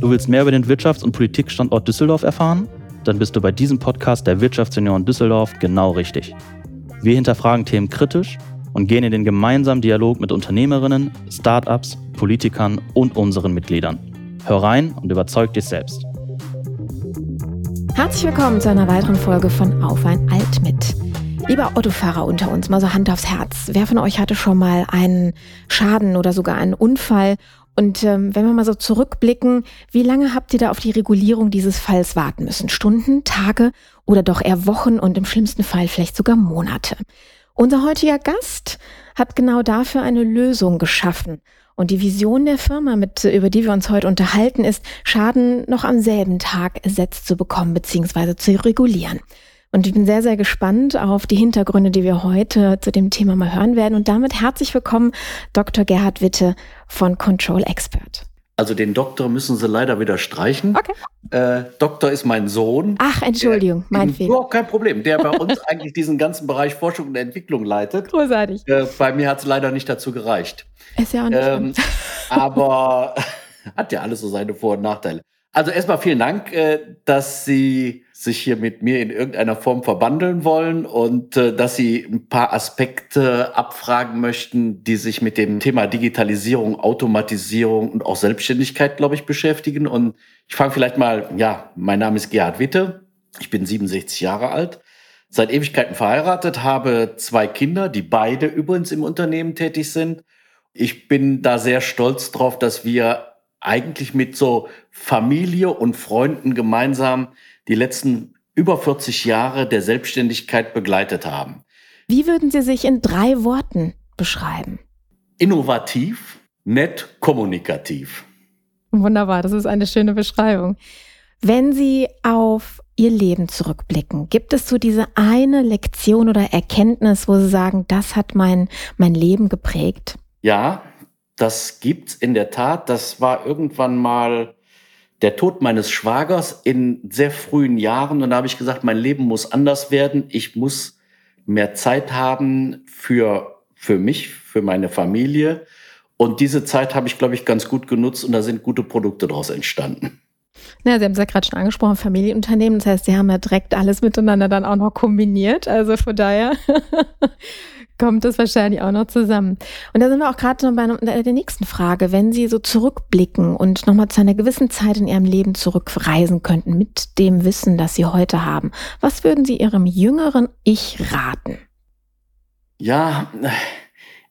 Du willst mehr über den Wirtschafts- und Politikstandort Düsseldorf erfahren? Dann bist du bei diesem Podcast der Wirtschaftsunion Düsseldorf genau richtig. Wir hinterfragen Themen kritisch und gehen in den gemeinsamen Dialog mit Unternehmerinnen, Startups, Politikern und unseren Mitgliedern. Hör rein und überzeug dich selbst. Herzlich willkommen zu einer weiteren Folge von Auf ein Alt mit. Lieber Autofahrer unter uns, mal so Hand aufs Herz. Wer von euch hatte schon mal einen Schaden oder sogar einen Unfall und ähm, wenn wir mal so zurückblicken, wie lange habt ihr da auf die Regulierung dieses Falls warten müssen? Stunden, Tage oder doch eher Wochen und im schlimmsten Fall vielleicht sogar Monate? Unser heutiger Gast hat genau dafür eine Lösung geschaffen. Und die Vision der Firma, mit, über die wir uns heute unterhalten, ist, Schaden noch am selben Tag ersetzt zu bekommen bzw. zu regulieren. Und ich bin sehr, sehr gespannt auf die Hintergründe, die wir heute zu dem Thema mal hören werden. Und damit herzlich willkommen, Dr. Gerhard Witte von Control Expert. Also den Doktor müssen Sie leider wieder streichen. Okay. Äh, Doktor ist mein Sohn. Ach, Entschuldigung, der, mein Fehler. Überhaupt kein Problem. Der bei uns eigentlich diesen ganzen Bereich Forschung und Entwicklung leitet. Großartig. Äh, bei mir hat es leider nicht dazu gereicht. Ist ja auch nicht ähm, Aber hat ja alles so seine Vor- und Nachteile. Also erstmal vielen Dank, äh, dass Sie sich hier mit mir in irgendeiner Form verbandeln wollen und äh, dass Sie ein paar Aspekte abfragen möchten, die sich mit dem Thema Digitalisierung, Automatisierung und auch Selbstständigkeit, glaube ich, beschäftigen. Und ich fange vielleicht mal, ja, mein Name ist Gerhard Witte, ich bin 67 Jahre alt, seit Ewigkeiten verheiratet, habe zwei Kinder, die beide übrigens im Unternehmen tätig sind. Ich bin da sehr stolz drauf, dass wir eigentlich mit so Familie und Freunden gemeinsam die letzten über 40 Jahre der Selbstständigkeit begleitet haben. Wie würden Sie sich in drei Worten beschreiben? Innovativ, nett, kommunikativ. Wunderbar, das ist eine schöne Beschreibung. Wenn Sie auf Ihr Leben zurückblicken, gibt es so diese eine Lektion oder Erkenntnis, wo Sie sagen, das hat mein, mein Leben geprägt? Ja, das gibt's in der Tat. Das war irgendwann mal der Tod meines Schwagers in sehr frühen Jahren. Und da habe ich gesagt, mein Leben muss anders werden. Ich muss mehr Zeit haben für, für mich, für meine Familie. Und diese Zeit habe ich, glaube ich, ganz gut genutzt und da sind gute Produkte daraus entstanden. Na, Sie haben es ja gerade schon angesprochen, Familienunternehmen. Das heißt, Sie haben ja direkt alles miteinander dann auch noch kombiniert. Also von daher kommt das wahrscheinlich auch noch zusammen. Und da sind wir auch gerade bei der nächsten Frage. Wenn Sie so zurückblicken und nochmal zu einer gewissen Zeit in Ihrem Leben zurückreisen könnten mit dem Wissen, das Sie heute haben, was würden Sie Ihrem jüngeren Ich raten? Ja,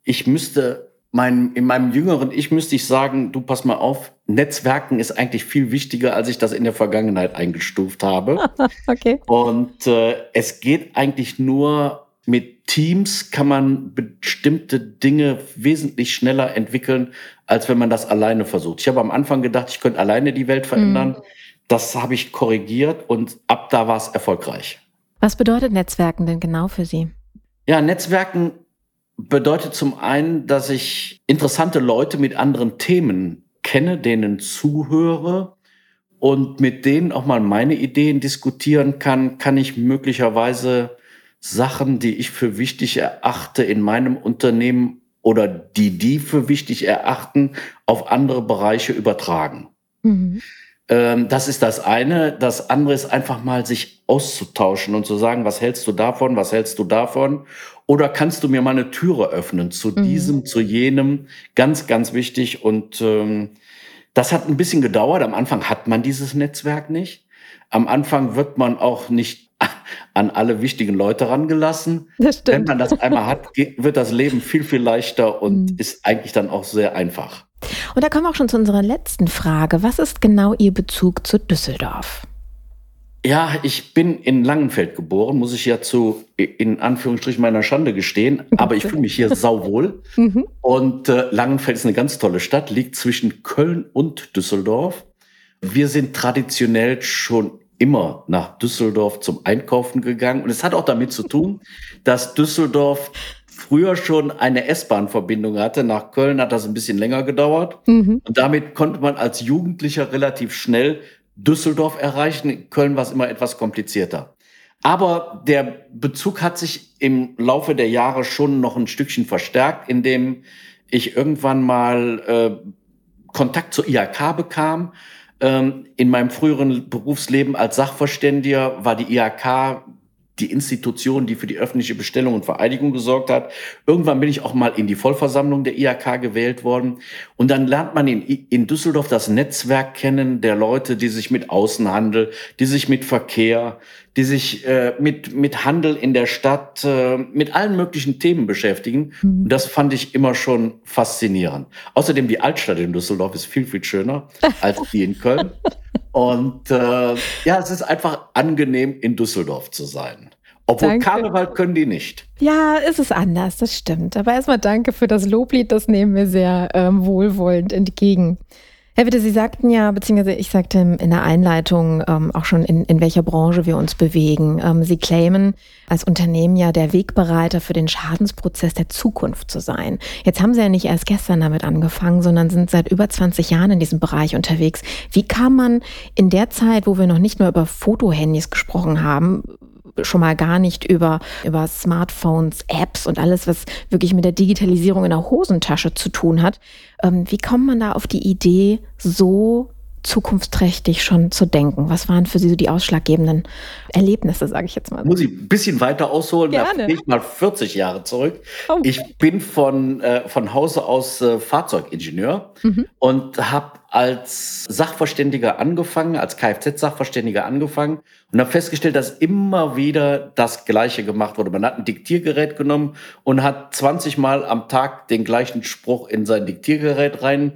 ich müsste mein, in meinem jüngeren Ich müsste ich sagen, du pass mal auf, Netzwerken ist eigentlich viel wichtiger, als ich das in der Vergangenheit eingestuft habe. okay. Und äh, es geht eigentlich nur mit Teams kann man bestimmte Dinge wesentlich schneller entwickeln, als wenn man das alleine versucht. Ich habe am Anfang gedacht, ich könnte alleine die Welt verändern. Mhm. Das habe ich korrigiert und ab da war es erfolgreich. Was bedeutet Netzwerken denn genau für Sie? Ja, Netzwerken bedeutet zum einen, dass ich interessante Leute mit anderen Themen kenne, denen zuhöre und mit denen auch mal meine Ideen diskutieren kann, kann ich möglicherweise Sachen, die ich für wichtig erachte in meinem Unternehmen oder die die für wichtig erachten, auf andere Bereiche übertragen. Mhm. Ähm, das ist das eine. Das andere ist einfach mal sich auszutauschen und zu sagen, was hältst du davon, was hältst du davon? Oder kannst du mir mal eine Türe öffnen zu mhm. diesem, zu jenem? Ganz, ganz wichtig. Und ähm, das hat ein bisschen gedauert. Am Anfang hat man dieses Netzwerk nicht. Am Anfang wird man auch nicht an alle wichtigen Leute rangelassen. Das stimmt. Wenn man das einmal hat, wird das Leben viel, viel leichter und mhm. ist eigentlich dann auch sehr einfach. Und da kommen wir auch schon zu unserer letzten Frage. Was ist genau Ihr Bezug zu Düsseldorf? Ja, ich bin in Langenfeld geboren, muss ich ja zu, in Anführungsstrichen, meiner Schande gestehen. Aber ich fühle mich hier sauwohl. Mhm. Und äh, Langenfeld ist eine ganz tolle Stadt, liegt zwischen Köln und Düsseldorf. Wir sind traditionell schon immer nach Düsseldorf zum Einkaufen gegangen. Und es hat auch damit zu tun, dass Düsseldorf früher schon eine S-Bahn-Verbindung hatte. Nach Köln hat das ein bisschen länger gedauert. Mhm. Und damit konnte man als Jugendlicher relativ schnell Düsseldorf erreichen. In Köln war es immer etwas komplizierter. Aber der Bezug hat sich im Laufe der Jahre schon noch ein Stückchen verstärkt, indem ich irgendwann mal äh, Kontakt zur IHK bekam in meinem früheren Berufsleben als Sachverständiger war die IHK die Institution, die für die öffentliche Bestellung und Vereidigung gesorgt hat. Irgendwann bin ich auch mal in die Vollversammlung der IHK gewählt worden. Und dann lernt man in, in Düsseldorf das Netzwerk kennen der Leute, die sich mit Außenhandel, die sich mit Verkehr, die sich äh, mit, mit Handel in der Stadt, äh, mit allen möglichen Themen beschäftigen. Mhm. Und das fand ich immer schon faszinierend. Außerdem die Altstadt in Düsseldorf ist viel, viel schöner als die in Köln. Und äh, ja, es ist einfach angenehm, in Düsseldorf zu sein. Obwohl danke. Karneval können die nicht. Ja, es ist anders, das stimmt. Aber erstmal danke für das Loblied, das nehmen wir sehr ähm, wohlwollend entgegen. Herr Witte, Sie sagten ja, beziehungsweise ich sagte in der Einleitung ähm, auch schon, in, in welcher Branche wir uns bewegen. Ähm, Sie claimen als Unternehmen ja der Wegbereiter für den Schadensprozess der Zukunft zu sein. Jetzt haben Sie ja nicht erst gestern damit angefangen, sondern sind seit über 20 Jahren in diesem Bereich unterwegs. Wie kam man in der Zeit, wo wir noch nicht mehr über Fotohandys gesprochen haben, schon mal gar nicht über, über Smartphones, Apps und alles, was wirklich mit der Digitalisierung in der Hosentasche zu tun hat. Ähm, wie kommt man da auf die Idee, so zukunftsträchtig schon zu denken? Was waren für Sie so die ausschlaggebenden Erlebnisse, sage ich jetzt mal? Muss ich ein bisschen weiter ausholen? Gerne. Da gehe ich mal 40 Jahre zurück. Oh. Ich bin von, äh, von Hause aus äh, Fahrzeugingenieur mhm. und habe als Sachverständiger angefangen, als Kfz-Sachverständiger angefangen und habe festgestellt, dass immer wieder das Gleiche gemacht wurde. Man hat ein Diktiergerät genommen und hat 20 Mal am Tag den gleichen Spruch in sein Diktiergerät rein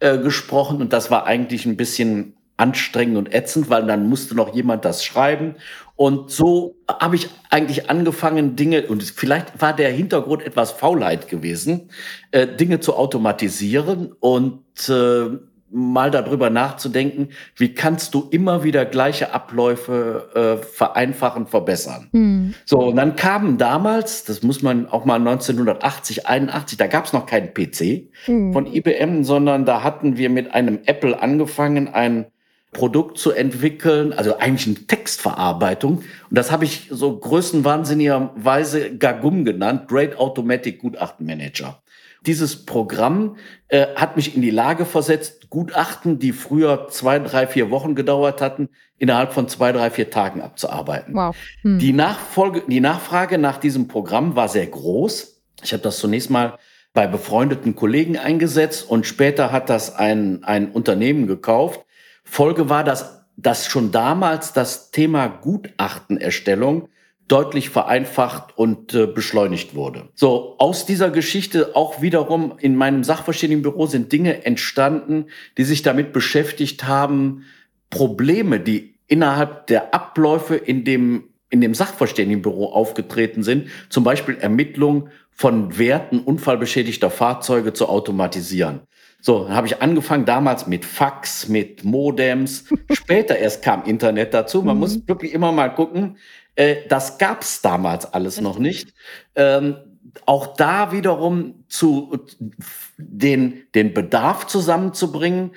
äh, gesprochen und das war eigentlich ein bisschen anstrengend und ätzend, weil dann musste noch jemand das schreiben. Und so habe ich eigentlich angefangen, Dinge, und vielleicht war der Hintergrund etwas Faulheit gewesen, äh, Dinge zu automatisieren und äh, mal darüber nachzudenken, wie kannst du immer wieder gleiche Abläufe äh, vereinfachen, verbessern. Mhm. So, und dann kamen damals, das muss man auch mal 1980, 81, da gab es noch keinen PC mhm. von IBM, sondern da hatten wir mit einem Apple angefangen, ein Produkt zu entwickeln, also eigentlich eine Textverarbeitung. Und das habe ich so größenwahnsinnigerweise Gagum genannt, Great Automatic Gutachtenmanager. Dieses Programm äh, hat mich in die Lage versetzt, Gutachten, die früher zwei, drei, vier Wochen gedauert hatten, innerhalb von zwei, drei, vier Tagen abzuarbeiten. Wow. Hm. Die, Nachfolge, die Nachfrage nach diesem Programm war sehr groß. Ich habe das zunächst mal bei befreundeten Kollegen eingesetzt und später hat das ein, ein Unternehmen gekauft. Folge war, dass, dass schon damals das Thema Gutachtenerstellung deutlich vereinfacht und äh, beschleunigt wurde. So, aus dieser Geschichte auch wiederum in meinem Sachverständigenbüro sind Dinge entstanden, die sich damit beschäftigt haben, Probleme, die innerhalb der Abläufe in dem, in dem Sachverständigenbüro aufgetreten sind, zum Beispiel Ermittlung von Werten unfallbeschädigter Fahrzeuge zu automatisieren. So, dann habe ich angefangen damals mit Fax, mit Modems. Später erst kam Internet dazu. Man mhm. muss wirklich immer mal gucken, äh, das gab es damals alles noch nicht. Ähm, auch da wiederum zu den, den Bedarf zusammenzubringen.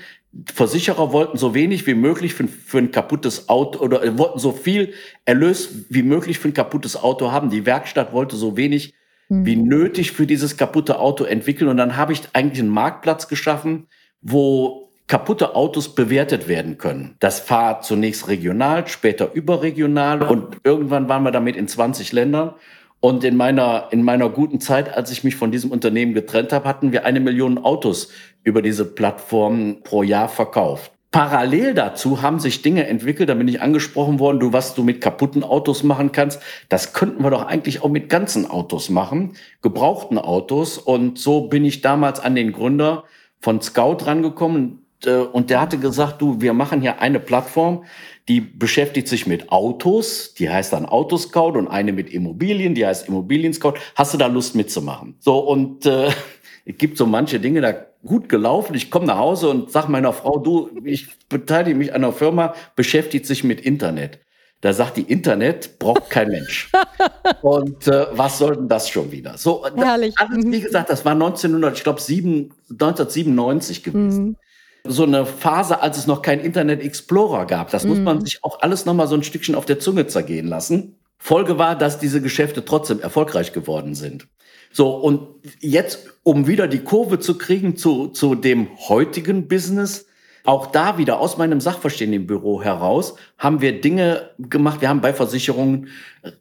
Versicherer wollten so wenig wie möglich für, für ein kaputtes Auto oder äh, wollten so viel Erlös wie möglich für ein kaputtes Auto haben. Die Werkstatt wollte so wenig mhm. wie nötig für dieses kaputte Auto entwickeln. Und dann habe ich eigentlich einen Marktplatz geschaffen, wo kaputte Autos bewertet werden können. Das war zunächst regional, später überregional und irgendwann waren wir damit in 20 Ländern. Und in meiner, in meiner guten Zeit, als ich mich von diesem Unternehmen getrennt habe, hatten wir eine Million Autos über diese Plattform pro Jahr verkauft. Parallel dazu haben sich Dinge entwickelt, da bin ich angesprochen worden, du, was du mit kaputten Autos machen kannst, das könnten wir doch eigentlich auch mit ganzen Autos machen, gebrauchten Autos. Und so bin ich damals an den Gründer von Scout rangekommen, äh, und der hatte gesagt, du, wir machen hier eine Plattform, die beschäftigt sich mit Autos, die heißt dann Autoscout und eine mit Immobilien, die heißt Immobilien Scout. Hast du da Lust mitzumachen? So, und äh, es gibt so manche Dinge, da gut gelaufen. Ich komme nach Hause und sag meiner Frau, du, ich beteilige mich an einer Firma, beschäftigt sich mit Internet. Da sagt die Internet, braucht kein Mensch. und äh, was soll denn das schon wieder? So, Herrlich. alles, wie gesagt, das war 1900, ich glaube 1997 gewesen. Mhm so eine Phase, als es noch kein Internet Explorer gab. Das mhm. muss man mhm. sich auch alles nochmal so ein Stückchen auf der Zunge zergehen lassen. Folge war, dass diese Geschäfte trotzdem erfolgreich geworden sind. So, und jetzt, um wieder die Kurve zu kriegen zu, zu dem heutigen Business, Auch da wieder aus meinem Sachverständigenbüro heraus haben wir Dinge gemacht. Wir haben bei Versicherungen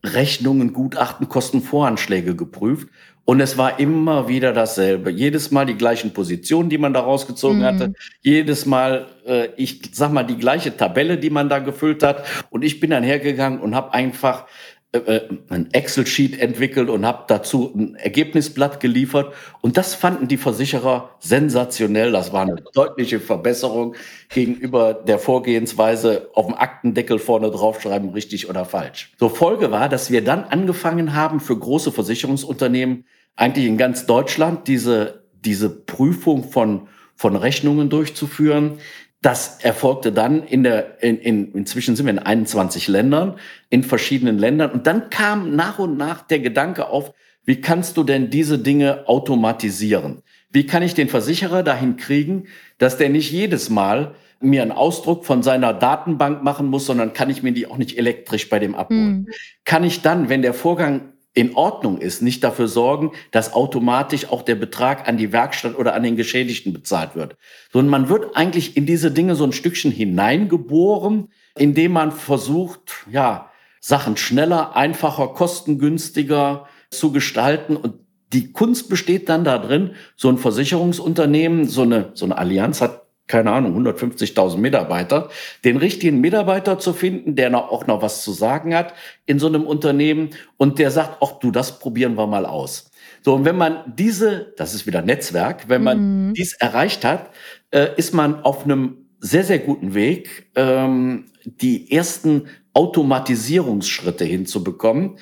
Rechnungen, Gutachten, Kostenvoranschläge geprüft. Und es war immer wieder dasselbe. Jedes Mal die gleichen Positionen, die man da rausgezogen mhm. hatte. Jedes Mal, äh, ich sag mal, die gleiche Tabelle, die man da gefüllt hat. Und ich bin dann hergegangen und habe einfach ein Excel-Sheet entwickelt und habe dazu ein Ergebnisblatt geliefert. Und das fanden die Versicherer sensationell. Das war eine deutliche Verbesserung gegenüber der Vorgehensweise auf dem Aktendeckel vorne draufschreiben, richtig oder falsch. So Folge war, dass wir dann angefangen haben, für große Versicherungsunternehmen eigentlich in ganz Deutschland diese, diese Prüfung von, von Rechnungen durchzuführen. Das erfolgte dann in der, in, in, inzwischen sind wir in 21 Ländern, in verschiedenen Ländern. Und dann kam nach und nach der Gedanke auf, wie kannst du denn diese Dinge automatisieren? Wie kann ich den Versicherer dahin kriegen, dass der nicht jedes Mal mir einen Ausdruck von seiner Datenbank machen muss, sondern kann ich mir die auch nicht elektrisch bei dem abholen? Hm. Kann ich dann, wenn der Vorgang in Ordnung ist, nicht dafür sorgen, dass automatisch auch der Betrag an die Werkstatt oder an den Geschädigten bezahlt wird. Sondern man wird eigentlich in diese Dinge so ein Stückchen hineingeboren, indem man versucht, ja, Sachen schneller, einfacher, kostengünstiger zu gestalten. Und die Kunst besteht dann darin, so ein Versicherungsunternehmen, so eine, so eine Allianz hat keine Ahnung, 150.000 Mitarbeiter, den richtigen Mitarbeiter zu finden, der noch, auch noch was zu sagen hat in so einem Unternehmen und der sagt, ach du, das probieren wir mal aus. So, und wenn man diese, das ist wieder Netzwerk, wenn man mhm. dies erreicht hat, äh, ist man auf einem sehr, sehr guten Weg, ähm, die ersten Automatisierungsschritte hinzubekommen.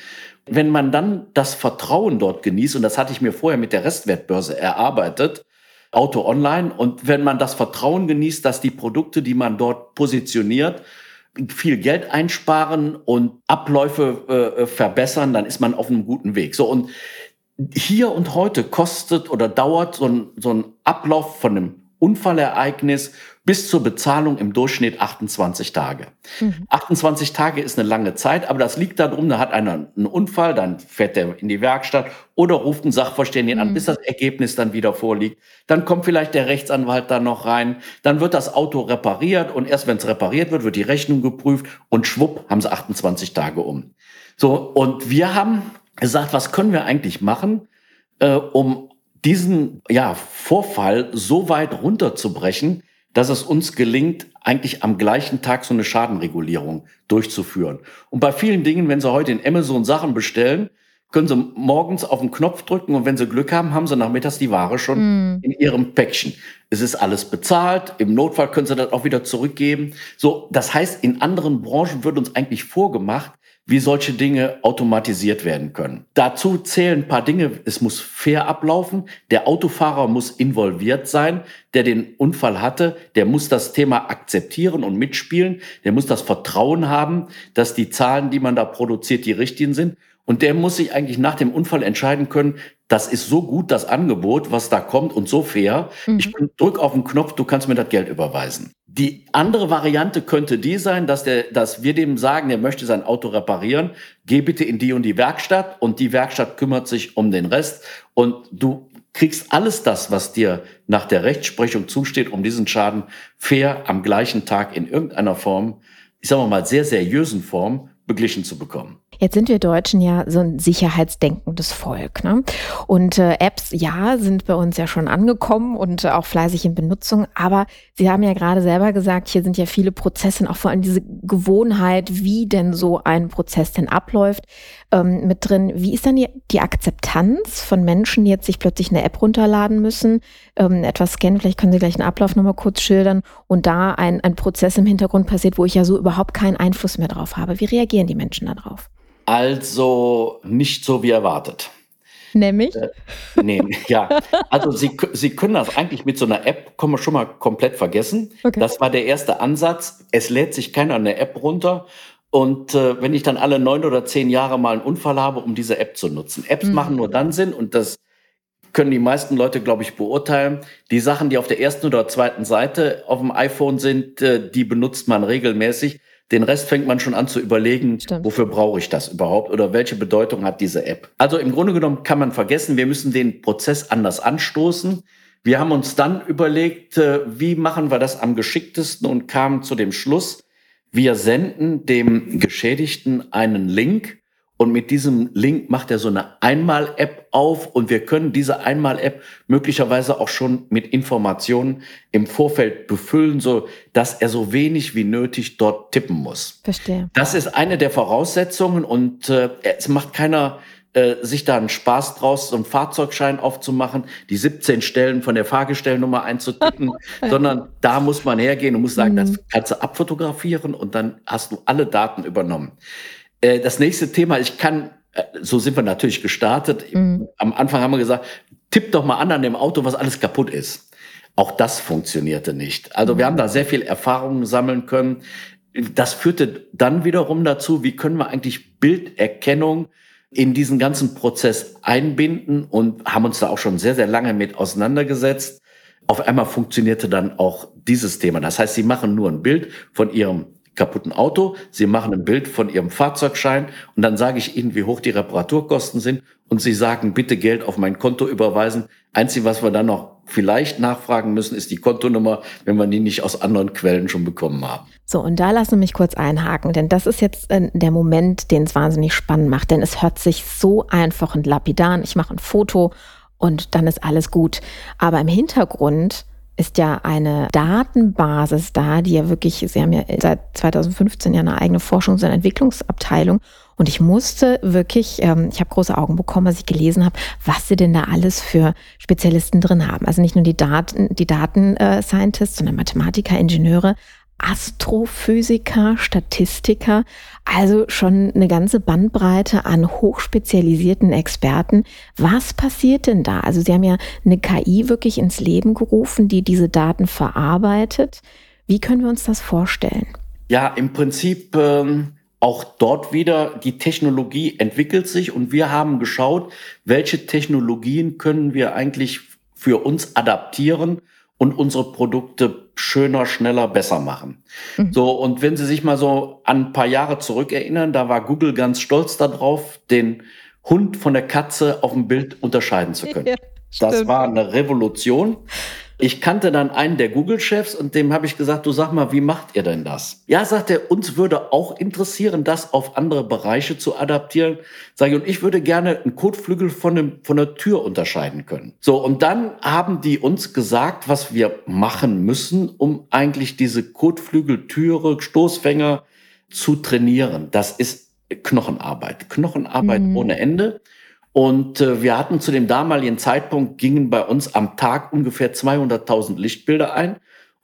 Wenn man dann das Vertrauen dort genießt, und das hatte ich mir vorher mit der Restwertbörse erarbeitet, Auto Online. Und wenn man das Vertrauen genießt, dass die Produkte, die man dort positioniert, viel Geld einsparen und Abläufe äh, verbessern, dann ist man auf einem guten Weg. So und hier und heute kostet oder dauert so ein, so ein Ablauf von einem Unfallereignis bis zur Bezahlung im Durchschnitt 28 Tage. Mhm. 28 Tage ist eine lange Zeit, aber das liegt darum, da hat einer einen Unfall, dann fährt er in die Werkstatt oder ruft einen Sachverständigen mhm. an, bis das Ergebnis dann wieder vorliegt. Dann kommt vielleicht der Rechtsanwalt da noch rein, dann wird das Auto repariert und erst wenn es repariert wird, wird die Rechnung geprüft und schwupp haben sie 28 Tage um. So, und wir haben gesagt, was können wir eigentlich machen, äh, um diesen ja, Vorfall so weit runterzubrechen, dass es uns gelingt, eigentlich am gleichen Tag so eine Schadenregulierung durchzuführen. Und bei vielen Dingen, wenn Sie heute in Amazon Sachen bestellen, können Sie morgens auf den Knopf drücken und wenn Sie Glück haben, haben Sie nachmittags die Ware schon mm. in Ihrem Päckchen. Es ist alles bezahlt. Im Notfall können Sie das auch wieder zurückgeben. So, das heißt, in anderen Branchen wird uns eigentlich vorgemacht, wie solche Dinge automatisiert werden können. Dazu zählen ein paar Dinge. Es muss fair ablaufen. Der Autofahrer muss involviert sein, der den Unfall hatte. Der muss das Thema akzeptieren und mitspielen. Der muss das Vertrauen haben, dass die Zahlen, die man da produziert, die richtigen sind. Und der muss sich eigentlich nach dem Unfall entscheiden können, das ist so gut, das Angebot, was da kommt und so fair. Mhm. Ich drück auf den Knopf, du kannst mir das Geld überweisen. Die andere Variante könnte die sein, dass, der, dass wir dem sagen, der möchte sein Auto reparieren, geh bitte in die und die Werkstatt und die Werkstatt kümmert sich um den Rest und du kriegst alles das, was dir nach der Rechtsprechung zusteht, um diesen Schaden fair am gleichen Tag in irgendeiner Form, ich sage mal sehr seriösen Form, beglichen zu bekommen. Jetzt sind wir Deutschen ja so ein sicherheitsdenkendes Volk. Ne? Und äh, Apps, ja, sind bei uns ja schon angekommen und äh, auch fleißig in Benutzung. Aber Sie haben ja gerade selber gesagt, hier sind ja viele Prozesse auch vor allem diese Gewohnheit, wie denn so ein Prozess denn abläuft, ähm, mit drin. Wie ist dann die, die, Akzeptanz von Menschen, die jetzt sich plötzlich eine App runterladen müssen, ähm, etwas scannen, vielleicht können Sie gleich einen Ablauf nochmal kurz schildern und da ein, ein Prozess im Hintergrund passiert, wo ich ja so überhaupt keinen Einfluss mehr drauf habe. Wie reagieren die Menschen darauf? Also nicht so wie erwartet. Nämlich? Äh, nee, ja. Also Sie, Sie können das eigentlich mit so einer App können wir schon mal komplett vergessen. Okay. Das war der erste Ansatz. Es lädt sich keiner eine App runter. Und äh, wenn ich dann alle neun oder zehn Jahre mal einen Unfall habe, um diese App zu nutzen. Apps mhm. machen nur dann Sinn und das können die meisten Leute, glaube ich, beurteilen. Die Sachen, die auf der ersten oder zweiten Seite auf dem iPhone sind, äh, die benutzt man regelmäßig. Den Rest fängt man schon an zu überlegen, Stimmt. wofür brauche ich das überhaupt oder welche Bedeutung hat diese App. Also im Grunde genommen kann man vergessen, wir müssen den Prozess anders anstoßen. Wir haben uns dann überlegt, äh, wie machen wir das am geschicktesten und kamen zu dem Schluss, wir senden dem Geschädigten einen Link und mit diesem Link macht er so eine Einmal-App auf und wir können diese Einmal-App möglicherweise auch schon mit Informationen im Vorfeld befüllen, so dass er so wenig wie nötig dort tippen muss. Verstehe. Das ist eine der Voraussetzungen und äh, es macht keiner äh, sich da einen Spaß draus, so einen Fahrzeugschein aufzumachen, die 17 Stellen von der Fahrgestellnummer einzutippen, sondern da muss man hergehen und muss sagen, mhm. das kannst du abfotografieren und dann hast du alle Daten übernommen. Äh, das nächste Thema, ich kann, äh, so sind wir natürlich gestartet. Mhm. Am Anfang haben wir gesagt, tipp doch mal an an dem Auto, was alles kaputt ist. Auch das funktionierte nicht. Also wir mhm. haben da sehr viel Erfahrungen sammeln können. Das führte dann wiederum dazu, wie können wir eigentlich Bilderkennung in diesen ganzen Prozess einbinden und haben uns da auch schon sehr, sehr lange mit auseinandergesetzt. Auf einmal funktionierte dann auch dieses Thema. Das heißt, Sie machen nur ein Bild von Ihrem kaputten Auto, Sie machen ein Bild von Ihrem Fahrzeugschein und dann sage ich Ihnen, wie hoch die Reparaturkosten sind und Sie sagen, bitte Geld auf mein Konto überweisen. Einzige, was wir dann noch vielleicht nachfragen müssen, ist die Kontonummer, wenn wir die nicht aus anderen Quellen schon bekommen haben. So, und da lassen Sie mich kurz einhaken, denn das ist jetzt äh, der Moment, den es wahnsinnig spannend macht, denn es hört sich so einfach und lapidar an. Ich mache ein Foto und dann ist alles gut. Aber im Hintergrund ist ja eine Datenbasis da, die ja wirklich, Sie haben ja seit 2015 ja eine eigene Forschungs- und Entwicklungsabteilung und ich musste wirklich, ähm, ich habe große Augen bekommen, als ich gelesen habe, was sie denn da alles für Spezialisten drin haben. Also nicht nur die Daten, die Daten äh, sondern Mathematiker, Ingenieure, Astrophysiker, Statistiker, also schon eine ganze Bandbreite an hochspezialisierten Experten. Was passiert denn da? Also Sie haben ja eine KI wirklich ins Leben gerufen, die diese Daten verarbeitet. Wie können wir uns das vorstellen? Ja, im Prinzip ähm, auch dort wieder, die Technologie entwickelt sich und wir haben geschaut, welche Technologien können wir eigentlich für uns adaptieren und unsere Produkte schöner, schneller, besser machen. Mhm. So, und wenn Sie sich mal so an ein paar Jahre zurückerinnern, da war Google ganz stolz darauf, den Hund von der Katze auf dem Bild unterscheiden zu können. Ja, das war eine Revolution. Ich kannte dann einen der Google-Chefs und dem habe ich gesagt, du sag mal, wie macht ihr denn das? Ja, sagt er, uns würde auch interessieren, das auf andere Bereiche zu adaptieren. Sage ich, und ich würde gerne einen Kotflügel von, einem, von einer Tür unterscheiden können. So, und dann haben die uns gesagt, was wir machen müssen, um eigentlich diese Kotflügeltüre, Stoßfänger zu trainieren. Das ist Knochenarbeit. Knochenarbeit mhm. ohne Ende. Und äh, wir hatten zu dem damaligen Zeitpunkt, gingen bei uns am Tag ungefähr 200.000 Lichtbilder ein.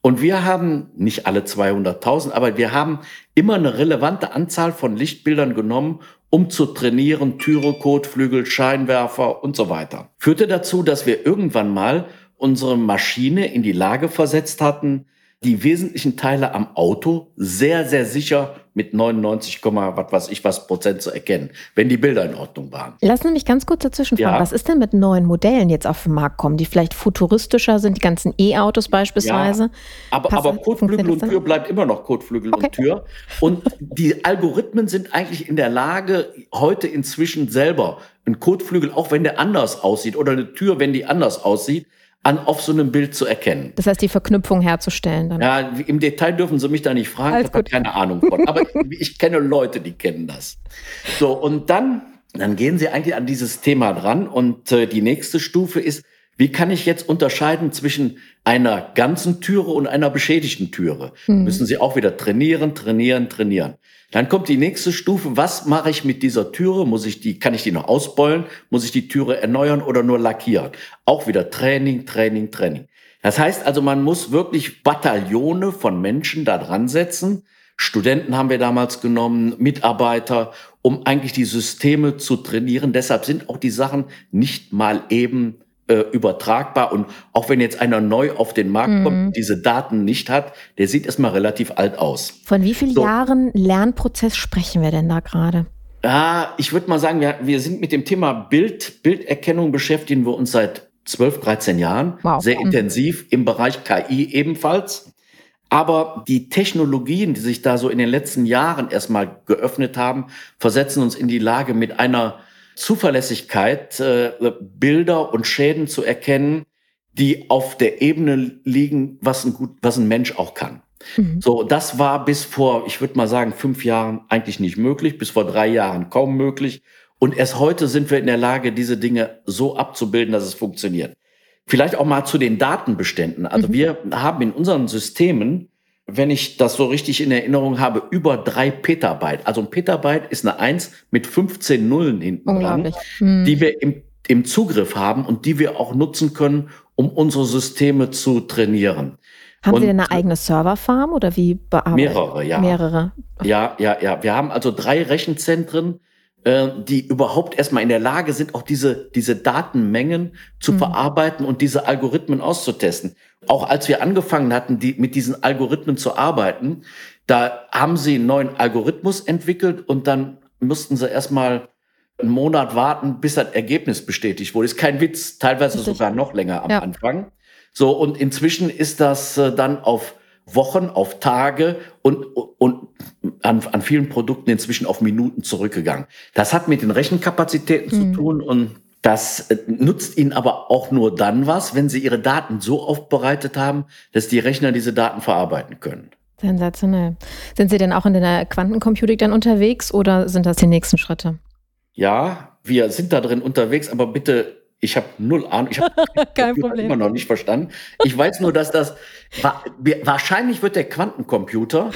Und wir haben, nicht alle 200.000, aber wir haben immer eine relevante Anzahl von Lichtbildern genommen, um zu trainieren, Türe, Kotflügel, Scheinwerfer und so weiter. Führte dazu, dass wir irgendwann mal unsere Maschine in die Lage versetzt hatten, die wesentlichen Teile am Auto sehr, sehr sicher mit 99, was weiß ich was Prozent zu erkennen, wenn die Bilder in Ordnung waren. Lassen Sie mich ganz kurz dazwischen fragen. Ja. Was ist denn mit neuen Modellen jetzt auf den Markt kommen, die vielleicht futuristischer sind, die ganzen E-Autos beispielsweise? Ja, aber, aber Kotflügel und Tür bleibt immer noch Kotflügel okay. und Tür. Und die Algorithmen sind eigentlich in der Lage, heute inzwischen selber einen Kotflügel, auch wenn der anders aussieht, oder eine Tür, wenn die anders aussieht, an, auf so einem Bild zu erkennen. Das heißt, die Verknüpfung herzustellen. Dann. Ja, im Detail dürfen Sie mich da nicht fragen, Alles ich habe keine Ahnung von. Aber ich, ich kenne Leute, die kennen das. So, und dann, dann gehen Sie eigentlich an dieses Thema dran. Und äh, die nächste Stufe ist, wie kann ich jetzt unterscheiden zwischen einer ganzen Türe und einer beschädigten Türe? Mhm. Müssen Sie auch wieder trainieren, trainieren, trainieren. Dann kommt die nächste Stufe. Was mache ich mit dieser Türe? Muss ich die, kann ich die noch ausbeulen? Muss ich die Türe erneuern oder nur lackieren? Auch wieder Training, Training, Training. Das heißt also, man muss wirklich Bataillone von Menschen da dran setzen. Studenten haben wir damals genommen, Mitarbeiter, um eigentlich die Systeme zu trainieren. Deshalb sind auch die Sachen nicht mal eben äh, übertragbar. Und auch wenn jetzt einer neu auf den Markt mhm. kommt, diese Daten nicht hat, der sieht erstmal relativ alt aus. Von wie vielen so. Jahren Lernprozess sprechen wir denn da gerade? Ja, ich würde mal sagen, wir, wir sind mit dem Thema Bild, Bilderkennung beschäftigen wir uns seit 12, 13 Jahren. Wow. Sehr mhm. intensiv im Bereich KI ebenfalls. Aber die Technologien, die sich da so in den letzten Jahren erstmal geöffnet haben, versetzen uns in die Lage, mit einer Zuverlässigkeit, äh, Bilder und Schäden zu erkennen, die auf der Ebene liegen, was ein, gut, was ein Mensch auch kann. Mhm. So, das war bis vor, ich würde mal sagen, fünf Jahren eigentlich nicht möglich, bis vor drei Jahren kaum möglich. Und erst heute sind wir in der Lage, diese Dinge so abzubilden, dass es funktioniert. Vielleicht auch mal zu den Datenbeständen. Also mhm. wir haben in unseren Systemen, wenn ich das so richtig in Erinnerung habe, über drei Petabyte. Also ein Petabyte ist eine Eins mit 15 Nullen hinten dran, mhm. die wir im, im Zugriff haben und die wir auch nutzen können, um unsere Systeme zu trainieren. Haben und Sie denn eine eigene Serverfarm oder wie bearbeiten? Mehrere, ja. Mehrere. Ja, ja, ja. Wir haben also drei Rechenzentren, äh, die überhaupt erstmal in der Lage sind, auch diese, diese Datenmengen zu mhm. verarbeiten und diese Algorithmen auszutesten. Auch als wir angefangen hatten, die, mit diesen Algorithmen zu arbeiten, da haben sie einen neuen Algorithmus entwickelt und dann mussten sie erstmal einen Monat warten, bis das Ergebnis bestätigt wurde. Ist kein Witz, teilweise Richtig. sogar noch länger am ja. Anfang. So, und inzwischen ist das äh, dann auf Wochen, auf Tage und, und an, an vielen Produkten inzwischen auf Minuten zurückgegangen. Das hat mit den Rechenkapazitäten mhm. zu tun und das äh, nutzt Ihnen aber auch nur dann was, wenn Sie Ihre Daten so aufbereitet haben, dass die Rechner diese Daten verarbeiten können. Sensationell. Sind Sie denn auch in der Quantencomputing dann unterwegs oder sind das die nächsten Schritte? Ja, wir sind da drin unterwegs, aber bitte ich habe null Ahnung. Ich habe immer noch nicht verstanden. Ich weiß nur, dass das wahrscheinlich wird der Quantencomputer,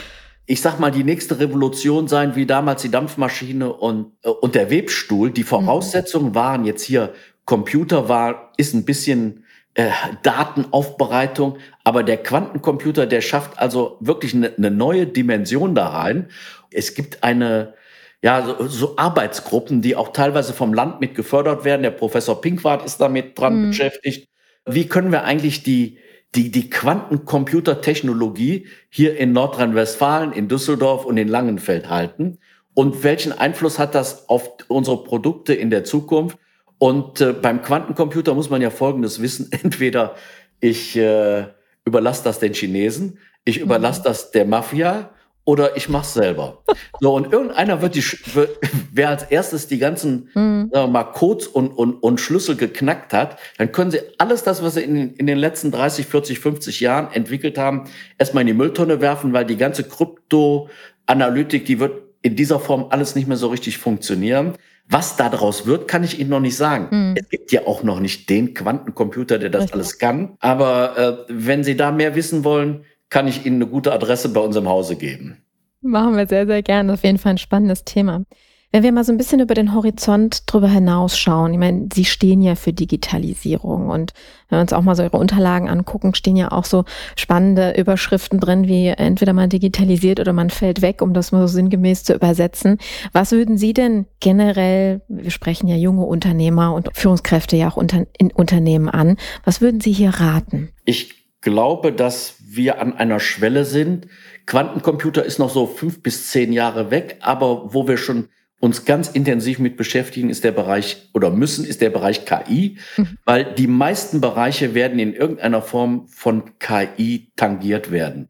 ich sag mal, die nächste Revolution sein, wie damals die Dampfmaschine und, äh, und der Webstuhl. Die Voraussetzungen mhm. waren jetzt hier, Computer war, ist ein bisschen äh, Datenaufbereitung, aber der Quantencomputer, der schafft also wirklich eine, eine neue Dimension da rein. Es gibt eine, ja, so, so Arbeitsgruppen, die auch teilweise vom Land mit gefördert werden. Der Professor Pinkwart ist damit dran mhm. beschäftigt. Wie können wir eigentlich die, die, die Quantencomputertechnologie hier in Nordrhein-Westfalen, in Düsseldorf und in Langenfeld halten? Und welchen Einfluss hat das auf unsere Produkte in der Zukunft? Und äh, beim Quantencomputer muss man ja Folgendes wissen. Entweder ich äh, überlasse das den Chinesen, ich mhm. überlasse das der Mafia oder ich mach's selber. So, und irgendeiner wird die, wird, wer als erstes die ganzen, mhm. sagen wir mal, Codes und, und, und Schlüssel geknackt hat, dann können sie alles das, was sie in, in den letzten 30, 40, 50 Jahren entwickelt haben, erstmal in die Mülltonne werfen, weil die ganze Kryptoanalytik, die wird in dieser Form alles nicht mehr so richtig funktionieren. Was daraus wird, kann ich Ihnen noch nicht sagen. Mhm. Es gibt ja auch noch nicht den Quantencomputer, der das richtig. alles kann. Aber äh, wenn Sie da mehr wissen wollen, kann ich Ihnen eine gute Adresse bei uns im Hause geben. Machen wir sehr, sehr gerne. Auf jeden Fall ein spannendes Thema. Wenn wir mal so ein bisschen über den Horizont drüber hinausschauen, ich meine, Sie stehen ja für Digitalisierung und wenn wir uns auch mal so Ihre Unterlagen angucken, stehen ja auch so spannende Überschriften drin, wie entweder man digitalisiert oder man fällt weg, um das mal so sinngemäß zu übersetzen. Was würden Sie denn generell, wir sprechen ja junge Unternehmer und Führungskräfte ja auch unter, in Unternehmen an, was würden Sie hier raten? Ich glaube, dass wir an einer Schwelle sind. Quantencomputer ist noch so fünf bis zehn Jahre weg, aber wo wir schon uns ganz intensiv mit beschäftigen, ist der Bereich oder müssen, ist der Bereich KI, mhm. weil die meisten Bereiche werden in irgendeiner Form von KI tangiert werden.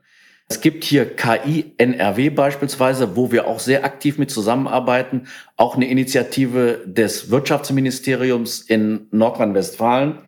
Es gibt hier KI NRW beispielsweise, wo wir auch sehr aktiv mit zusammenarbeiten, auch eine Initiative des Wirtschaftsministeriums in Nordrhein-Westfalen.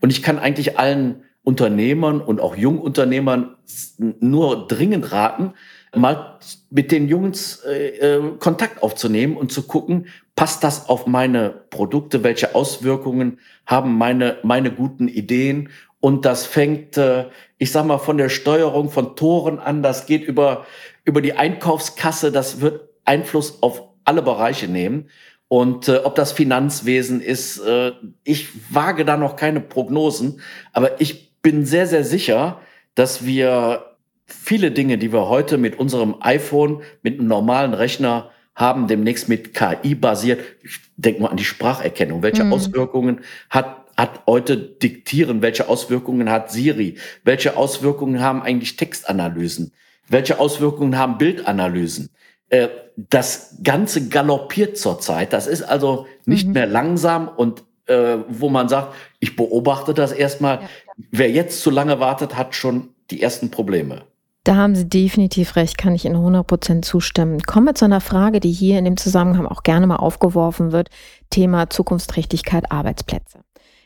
Und ich kann eigentlich allen Unternehmern und auch Jungunternehmern nur dringend raten, mal mit den Jungs äh, äh, Kontakt aufzunehmen und zu gucken, passt das auf meine Produkte, welche Auswirkungen haben meine, meine guten Ideen. Und das fängt, äh, ich sag mal, von der Steuerung von Toren an, das geht über, über die Einkaufskasse, das wird Einfluss auf alle Bereiche nehmen. Und äh, ob das Finanzwesen ist, äh, ich wage da noch keine Prognosen, aber ich bin sehr, sehr sicher, dass wir viele Dinge, die wir heute mit unserem iPhone, mit einem normalen Rechner haben, demnächst mit KI basiert. Ich denke mal an die Spracherkennung. Welche mhm. Auswirkungen hat, hat heute Diktieren? Welche Auswirkungen hat Siri? Welche Auswirkungen haben eigentlich Textanalysen? Welche Auswirkungen haben Bildanalysen? Äh, das Ganze galoppiert zurzeit. Das ist also nicht mhm. mehr langsam und äh, wo man sagt, ich beobachte das erstmal. Ja. Wer jetzt zu lange wartet, hat schon die ersten Probleme. Da haben Sie definitiv recht, kann ich Ihnen 100% zustimmen. Kommen wir zu einer Frage, die hier in dem Zusammenhang auch gerne mal aufgeworfen wird. Thema Zukunftsträchtigkeit Arbeitsplätze.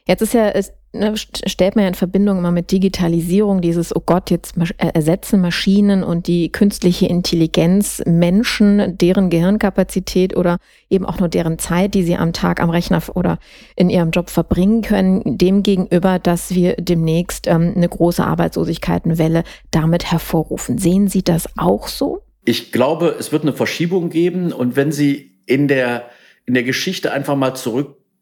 Jetzt ist ja ne, stellt man ja in Verbindung immer mit Digitalisierung dieses, oh Gott, jetzt äh, ersetzen Maschinen und die künstliche Intelligenz Menschen, deren Gehirnkapazität oder eben auch nur deren Zeit, die sie am Tag am Rechner oder in ihrem Job verbringen können, dem gegenüber, dass wir demnächst ähm, eine große Arbeitslosigkeitenwelle damit hervorrufen. Sehen Sie das auch so? Ich glaube, es wird eine Verschiebung geben und wenn Sie in der, in der Geschichte einfach mal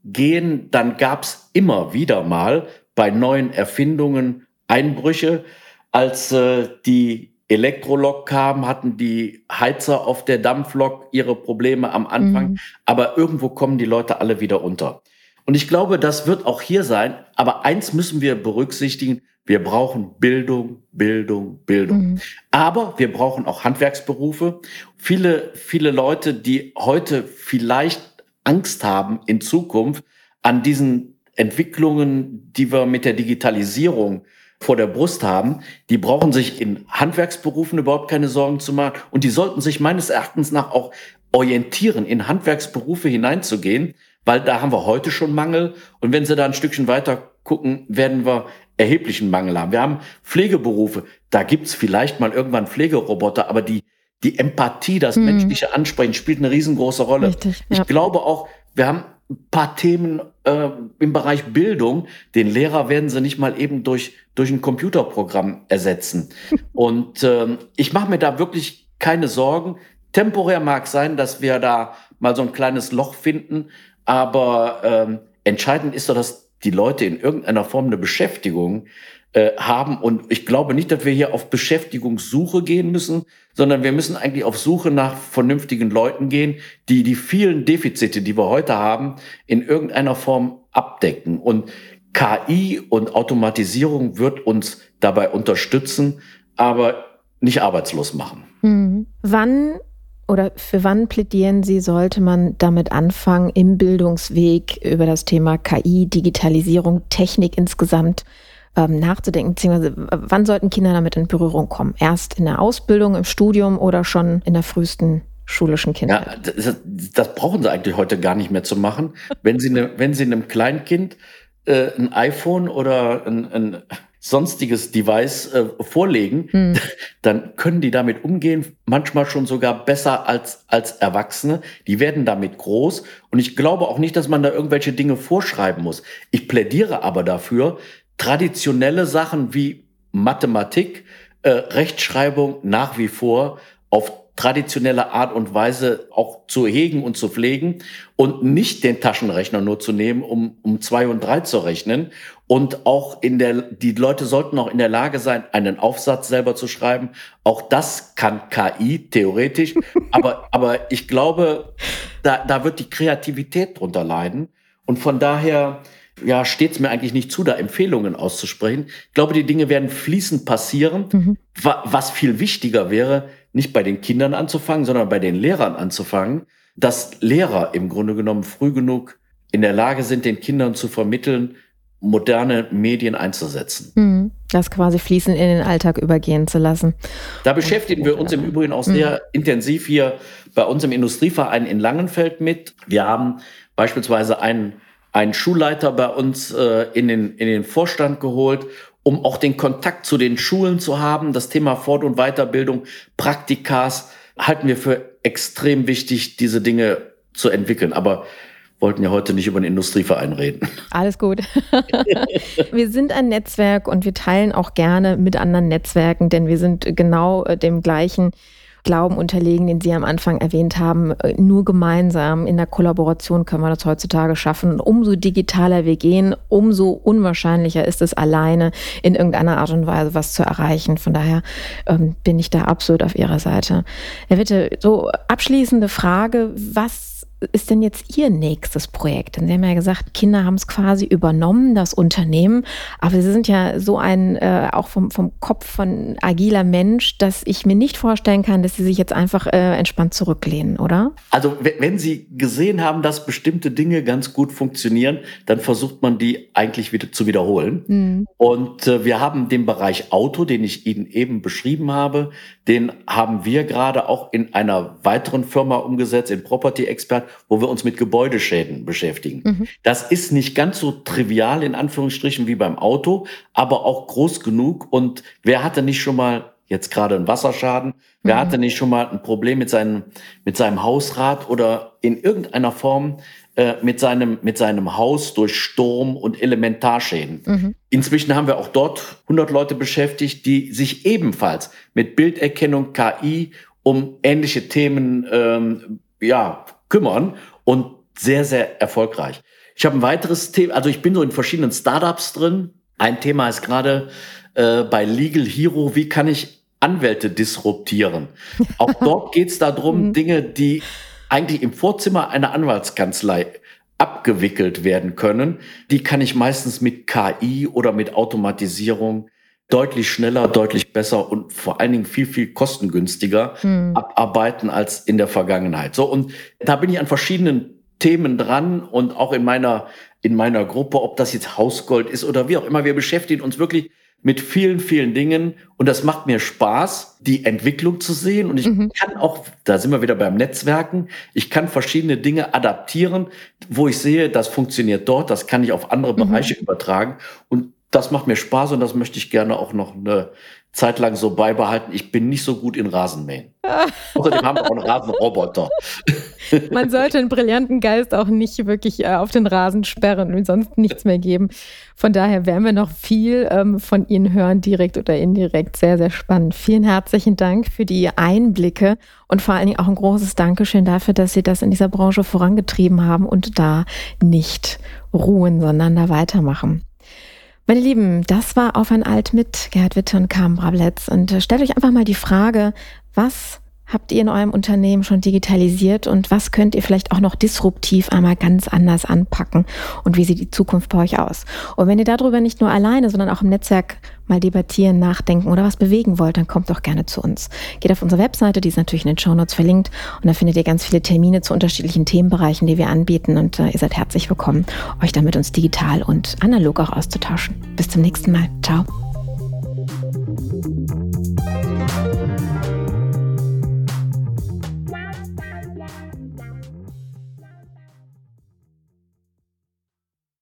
zurückgehen, dann gab es immer wieder mal bei neuen Erfindungen Einbrüche. Als äh, die Elektrolok kam, hatten die Heizer auf der Dampflok ihre Probleme am Anfang. Mhm. Aber irgendwo kommen die Leute alle wieder unter. Und ich glaube, das wird auch hier sein. Aber eins müssen wir berücksichtigen. Wir brauchen Bildung, Bildung, Bildung. Mhm. Aber wir brauchen auch Handwerksberufe. Viele, viele Leute, die heute vielleicht Angst haben in Zukunft an diesen Entwicklungen, die wir mit der Digitalisierung vor der Brust haben, die brauchen sich in Handwerksberufen überhaupt keine Sorgen zu machen. Und die sollten sich meines Erachtens nach auch orientieren, in Handwerksberufe hineinzugehen, weil da haben wir heute schon Mangel. Und wenn Sie da ein Stückchen weiter gucken, werden wir erheblichen Mangel haben. Wir haben Pflegeberufe, da gibt's vielleicht mal irgendwann Pflegeroboter, aber die, die Empathie, das mhm. menschliche Ansprechen spielt eine riesengroße Rolle. Richtig, ja. Ich glaube auch, wir haben ein paar Themen äh, im Bereich Bildung. Den Lehrer werden sie nicht mal eben durch, durch ein Computerprogramm ersetzen. Und ähm, ich mache mir da wirklich keine Sorgen. Temporär mag sein, dass wir da mal so ein kleines Loch finden, aber ähm, entscheidend ist doch, dass die Leute in irgendeiner Form eine Beschäftigung äh, haben. Und ich glaube nicht, dass wir hier auf Beschäftigungssuche gehen müssen, sondern wir müssen eigentlich auf Suche nach vernünftigen Leuten gehen, die die vielen Defizite, die wir heute haben, in irgendeiner Form abdecken. Und KI und Automatisierung wird uns dabei unterstützen, aber nicht arbeitslos machen. Mhm. Wann oder für wann plädieren Sie, sollte man damit anfangen, im Bildungsweg über das Thema KI, Digitalisierung, Technik insgesamt ähm, nachzudenken? Beziehungsweise wann sollten Kinder damit in Berührung kommen? Erst in der Ausbildung, im Studium oder schon in der frühesten schulischen Kindheit? Ja, das, das brauchen sie eigentlich heute gar nicht mehr zu machen. Wenn sie, ne, wenn sie einem Kleinkind äh, ein iPhone oder ein, ein sonstiges Device äh, vorlegen, hm. dann können die damit umgehen, manchmal schon sogar besser als, als Erwachsene. Die werden damit groß. Und ich glaube auch nicht, dass man da irgendwelche Dinge vorschreiben muss. Ich plädiere aber dafür, traditionelle Sachen wie Mathematik, äh, Rechtschreibung nach wie vor auf traditionelle Art und Weise auch zu hegen und zu pflegen und nicht den Taschenrechner nur zu nehmen, um, um zwei und drei zu rechnen. Und auch in der, die Leute sollten auch in der Lage sein, einen Aufsatz selber zu schreiben. Auch das kann KI theoretisch. aber, aber ich glaube, da, da wird die Kreativität drunter leiden. Und von daher, ja, steht es mir eigentlich nicht zu, da Empfehlungen auszusprechen. Ich glaube, die Dinge werden fließend passieren. Mhm. Was viel wichtiger wäre, nicht bei den Kindern anzufangen, sondern bei den Lehrern anzufangen, dass Lehrer im Grunde genommen früh genug in der Lage sind, den Kindern zu vermitteln, moderne Medien einzusetzen. Mhm. Das quasi fließend in den Alltag übergehen zu lassen. Da beschäftigen wir uns im Übrigen auch sehr mhm. intensiv hier bei uns im Industrieverein in Langenfeld mit. Wir haben beispielsweise einen, einen Schulleiter bei uns äh, in, den, in den Vorstand geholt um auch den Kontakt zu den Schulen zu haben. Das Thema Fort- und Weiterbildung, Praktikas halten wir für extrem wichtig, diese Dinge zu entwickeln. Aber wollten ja heute nicht über den Industrieverein reden. Alles gut. wir sind ein Netzwerk und wir teilen auch gerne mit anderen Netzwerken, denn wir sind genau äh, dem gleichen Glauben unterlegen, den Sie am Anfang erwähnt haben. Äh, nur gemeinsam in der Kollaboration können wir das heutzutage schaffen. Und umso digitaler wir gehen, umso unwahrscheinlicher ist es alleine in irgendeiner Art und Weise was zu erreichen. Von daher ähm, bin ich da absolut auf Ihrer Seite. Herr Witte, so abschließende Frage. Was ist denn jetzt Ihr nächstes Projekt? Denn Sie haben ja gesagt, Kinder haben es quasi übernommen, das Unternehmen. Aber Sie sind ja so ein, äh, auch vom, vom Kopf von agiler Mensch, dass ich mir nicht vorstellen kann, dass Sie sich jetzt einfach äh, entspannt zurücklehnen, oder? Also, wenn Sie gesehen haben, dass bestimmte Dinge ganz gut funktionieren, dann versucht man die eigentlich wieder zu wiederholen. Mhm. Und äh, wir haben den Bereich Auto, den ich Ihnen eben beschrieben habe, den haben wir gerade auch in einer weiteren Firma umgesetzt, in Property Expert wo wir uns mit Gebäudeschäden beschäftigen. Mhm. Das ist nicht ganz so trivial in Anführungsstrichen wie beim Auto, aber auch groß genug. Und wer hatte nicht schon mal jetzt gerade einen Wasserschaden? Wer mhm. hatte nicht schon mal ein Problem mit seinem, mit seinem Hausrad oder in irgendeiner Form äh, mit, seinem, mit seinem Haus durch Sturm und Elementarschäden? Mhm. Inzwischen haben wir auch dort 100 Leute beschäftigt, die sich ebenfalls mit Bilderkennung, KI um ähnliche Themen ähm, ja, kümmern und sehr, sehr erfolgreich. Ich habe ein weiteres Thema, also ich bin so in verschiedenen Startups drin. Ein Thema ist gerade äh, bei Legal Hero, wie kann ich Anwälte disruptieren? Auch dort geht es darum, mhm. Dinge, die eigentlich im Vorzimmer einer Anwaltskanzlei abgewickelt werden können, die kann ich meistens mit KI oder mit Automatisierung deutlich schneller, deutlich besser und vor allen Dingen viel, viel kostengünstiger hm. abarbeiten als in der Vergangenheit. So, und da bin ich an verschiedenen Themen dran und auch in meiner, in meiner Gruppe, ob das jetzt Hausgold ist oder wie auch immer. Wir beschäftigen uns wirklich mit vielen, vielen Dingen und das macht mir Spaß, die Entwicklung zu sehen und ich mhm. kann auch, da sind wir wieder beim Netzwerken, ich kann verschiedene Dinge adaptieren, wo ich sehe, das funktioniert dort, das kann ich auf andere mhm. Bereiche übertragen und das macht mir Spaß und das möchte ich gerne auch noch eine Zeit lang so beibehalten. Ich bin nicht so gut in Rasenmähen. Außerdem haben wir auch einen Rasenroboter. Man sollte einen brillanten Geist auch nicht wirklich äh, auf den Rasen sperren und sonst nichts mehr geben. Von daher werden wir noch viel ähm, von Ihnen hören, direkt oder indirekt. Sehr, sehr spannend. Vielen herzlichen Dank für die Einblicke und vor allen Dingen auch ein großes Dankeschön dafür, dass Sie das in dieser Branche vorangetrieben haben und da nicht ruhen, sondern da weitermachen. Meine Lieben, das war Auf ein Alt mit Gerhard Witte und Carmen Brabletz. Und äh, stellt euch einfach mal die Frage, was habt ihr in eurem Unternehmen schon digitalisiert und was könnt ihr vielleicht auch noch disruptiv einmal ganz anders anpacken und wie sieht die Zukunft bei euch aus? Und wenn ihr darüber nicht nur alleine, sondern auch im Netzwerk mal debattieren, nachdenken oder was bewegen wollt, dann kommt doch gerne zu uns. Geht auf unsere Webseite, die ist natürlich in den Show Notes verlinkt und da findet ihr ganz viele Termine zu unterschiedlichen Themenbereichen, die wir anbieten und äh, ihr seid herzlich willkommen, euch dann mit uns digital und analog auch auszutauschen. Bis zum nächsten Mal. Ciao.